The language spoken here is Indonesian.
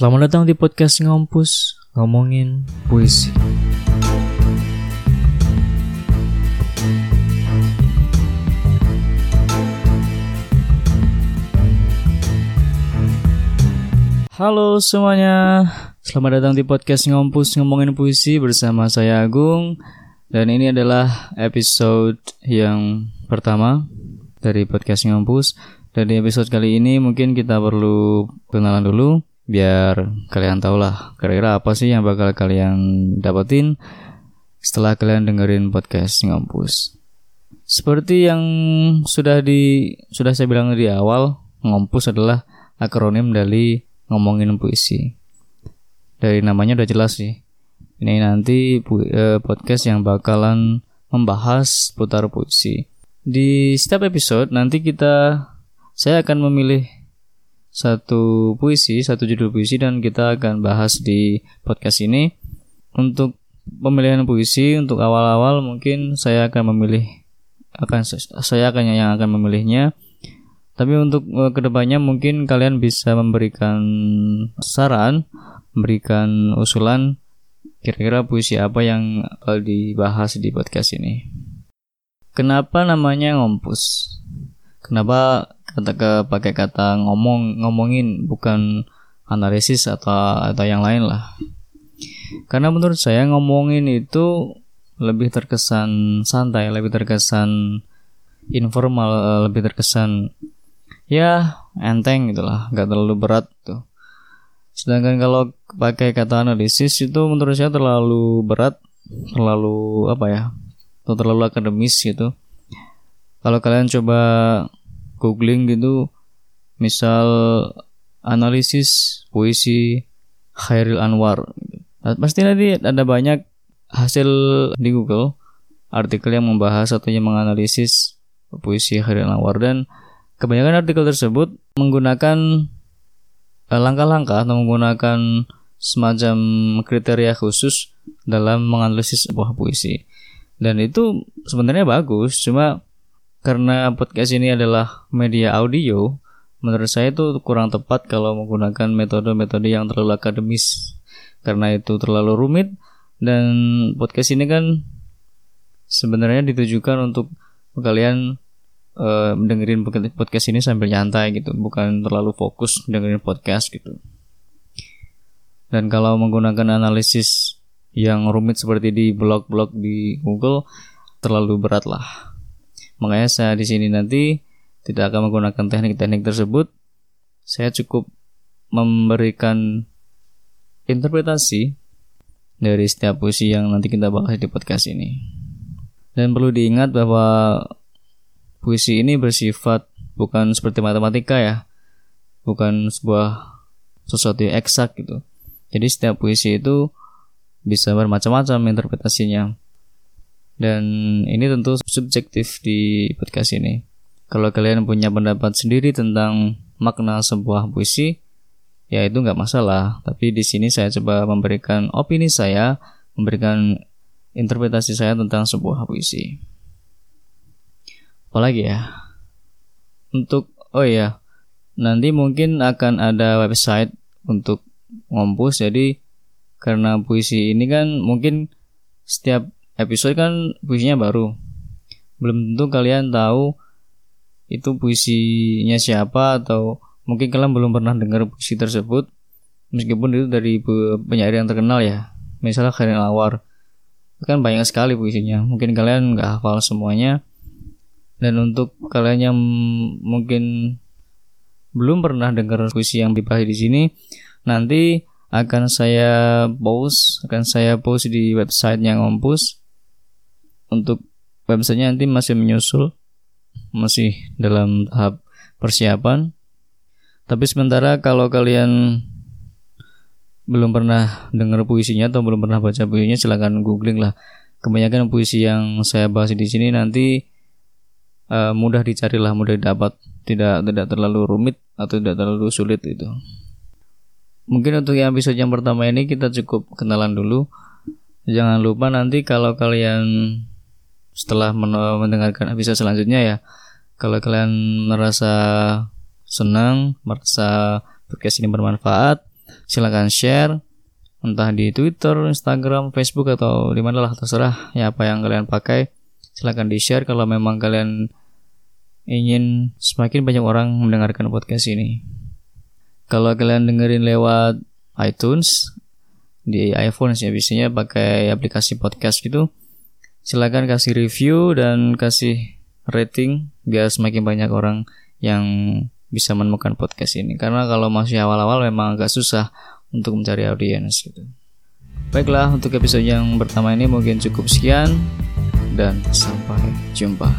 Selamat datang di podcast Ngompus, ngomongin puisi. Halo semuanya, selamat datang di podcast Ngompus ngomongin puisi bersama saya Agung dan ini adalah episode yang pertama dari podcast Ngompus. Dan di episode kali ini mungkin kita perlu kenalan dulu biar kalian tahu lah kira-kira apa sih yang bakal kalian dapetin setelah kalian dengerin podcast Ngompus. Seperti yang sudah di sudah saya bilang di awal, Ngompus adalah akronim dari ngomongin puisi. Dari namanya udah jelas sih. Ini nanti eh, podcast yang bakalan membahas putar puisi. Di setiap episode nanti kita saya akan memilih satu puisi, satu judul puisi dan kita akan bahas di podcast ini. Untuk pemilihan puisi untuk awal-awal mungkin saya akan memilih akan saya akan yang akan memilihnya. Tapi untuk uh, ke depannya mungkin kalian bisa memberikan saran, memberikan usulan kira-kira puisi apa yang bakal dibahas di podcast ini. Kenapa namanya ngompus? Kenapa kata ke pakai kata ngomong ngomongin bukan analisis atau atau yang lain lah. Karena menurut saya ngomongin itu lebih terkesan santai lebih terkesan informal eh, lebih terkesan ya enteng gitulah nggak terlalu berat tuh. Sedangkan kalau pakai kata analisis itu menurut saya terlalu berat terlalu apa ya atau terlalu akademis gitu. Kalau kalian coba googling gitu misal analisis puisi Khairil Anwar nah, pasti nanti ada banyak hasil di Google artikel yang membahas atau yang menganalisis puisi Khairil Anwar. Dan kebanyakan artikel tersebut menggunakan eh, langkah-langkah atau menggunakan semacam kriteria khusus dalam menganalisis sebuah puisi. Dan itu sebenarnya bagus cuma karena podcast ini adalah media audio, menurut saya itu kurang tepat kalau menggunakan metode-metode yang terlalu akademis karena itu terlalu rumit dan podcast ini kan sebenarnya ditujukan untuk kalian uh, dengerin podcast ini sambil nyantai gitu, bukan terlalu fokus dengerin podcast gitu. Dan kalau menggunakan analisis yang rumit seperti di blog-blog di Google terlalu berat lah Makanya saya di sini nanti tidak akan menggunakan teknik-teknik tersebut. Saya cukup memberikan interpretasi dari setiap puisi yang nanti kita bahas di podcast ini. Dan perlu diingat bahwa puisi ini bersifat bukan seperti matematika ya. Bukan sebuah sesuatu yang eksak gitu. Jadi setiap puisi itu bisa bermacam-macam interpretasinya. Dan ini tentu subjektif di podcast ini. Kalau kalian punya pendapat sendiri tentang makna sebuah puisi, ya itu nggak masalah. Tapi di sini saya coba memberikan opini saya, memberikan interpretasi saya tentang sebuah puisi. Apalagi ya? Untuk oh ya, nanti mungkin akan ada website untuk ngompus. Jadi karena puisi ini kan mungkin setiap episode kan puisinya baru. Belum tentu kalian tahu itu puisinya siapa atau mungkin kalian belum pernah dengar puisi tersebut. Meskipun itu dari penyair yang terkenal ya. Misalnya Khairil Awar kan banyak sekali puisinya. Mungkin kalian nggak hafal semuanya. Dan untuk kalian yang mungkin belum pernah dengar puisi yang dibahas di sini nanti akan saya post akan saya post di website yang Ompus untuk websitenya nanti masih menyusul masih dalam tahap persiapan. Tapi sementara kalau kalian belum pernah dengar puisinya atau belum pernah baca puisinya silahkan googling lah. Kebanyakan puisi yang saya bahas di sini nanti uh, mudah dicari lah mudah didapat. Tidak tidak terlalu rumit atau tidak terlalu sulit itu. Mungkin untuk yang episode yang pertama ini kita cukup kenalan dulu. Jangan lupa nanti kalau kalian setelah mendengarkan episode selanjutnya ya kalau kalian merasa senang merasa podcast ini bermanfaat Silahkan share entah di Twitter, Instagram, Facebook atau di mana lah terserah ya apa yang kalian pakai. Silahkan di share kalau memang kalian ingin semakin banyak orang mendengarkan podcast ini. Kalau kalian dengerin lewat iTunes di iPhone ya biasanya pakai aplikasi podcast gitu. Silahkan kasih review dan kasih rating biar semakin banyak orang yang bisa menemukan podcast ini karena kalau masih awal-awal memang agak susah untuk mencari audiens gitu. Baiklah untuk episode yang pertama ini mungkin cukup sekian dan sampai jumpa.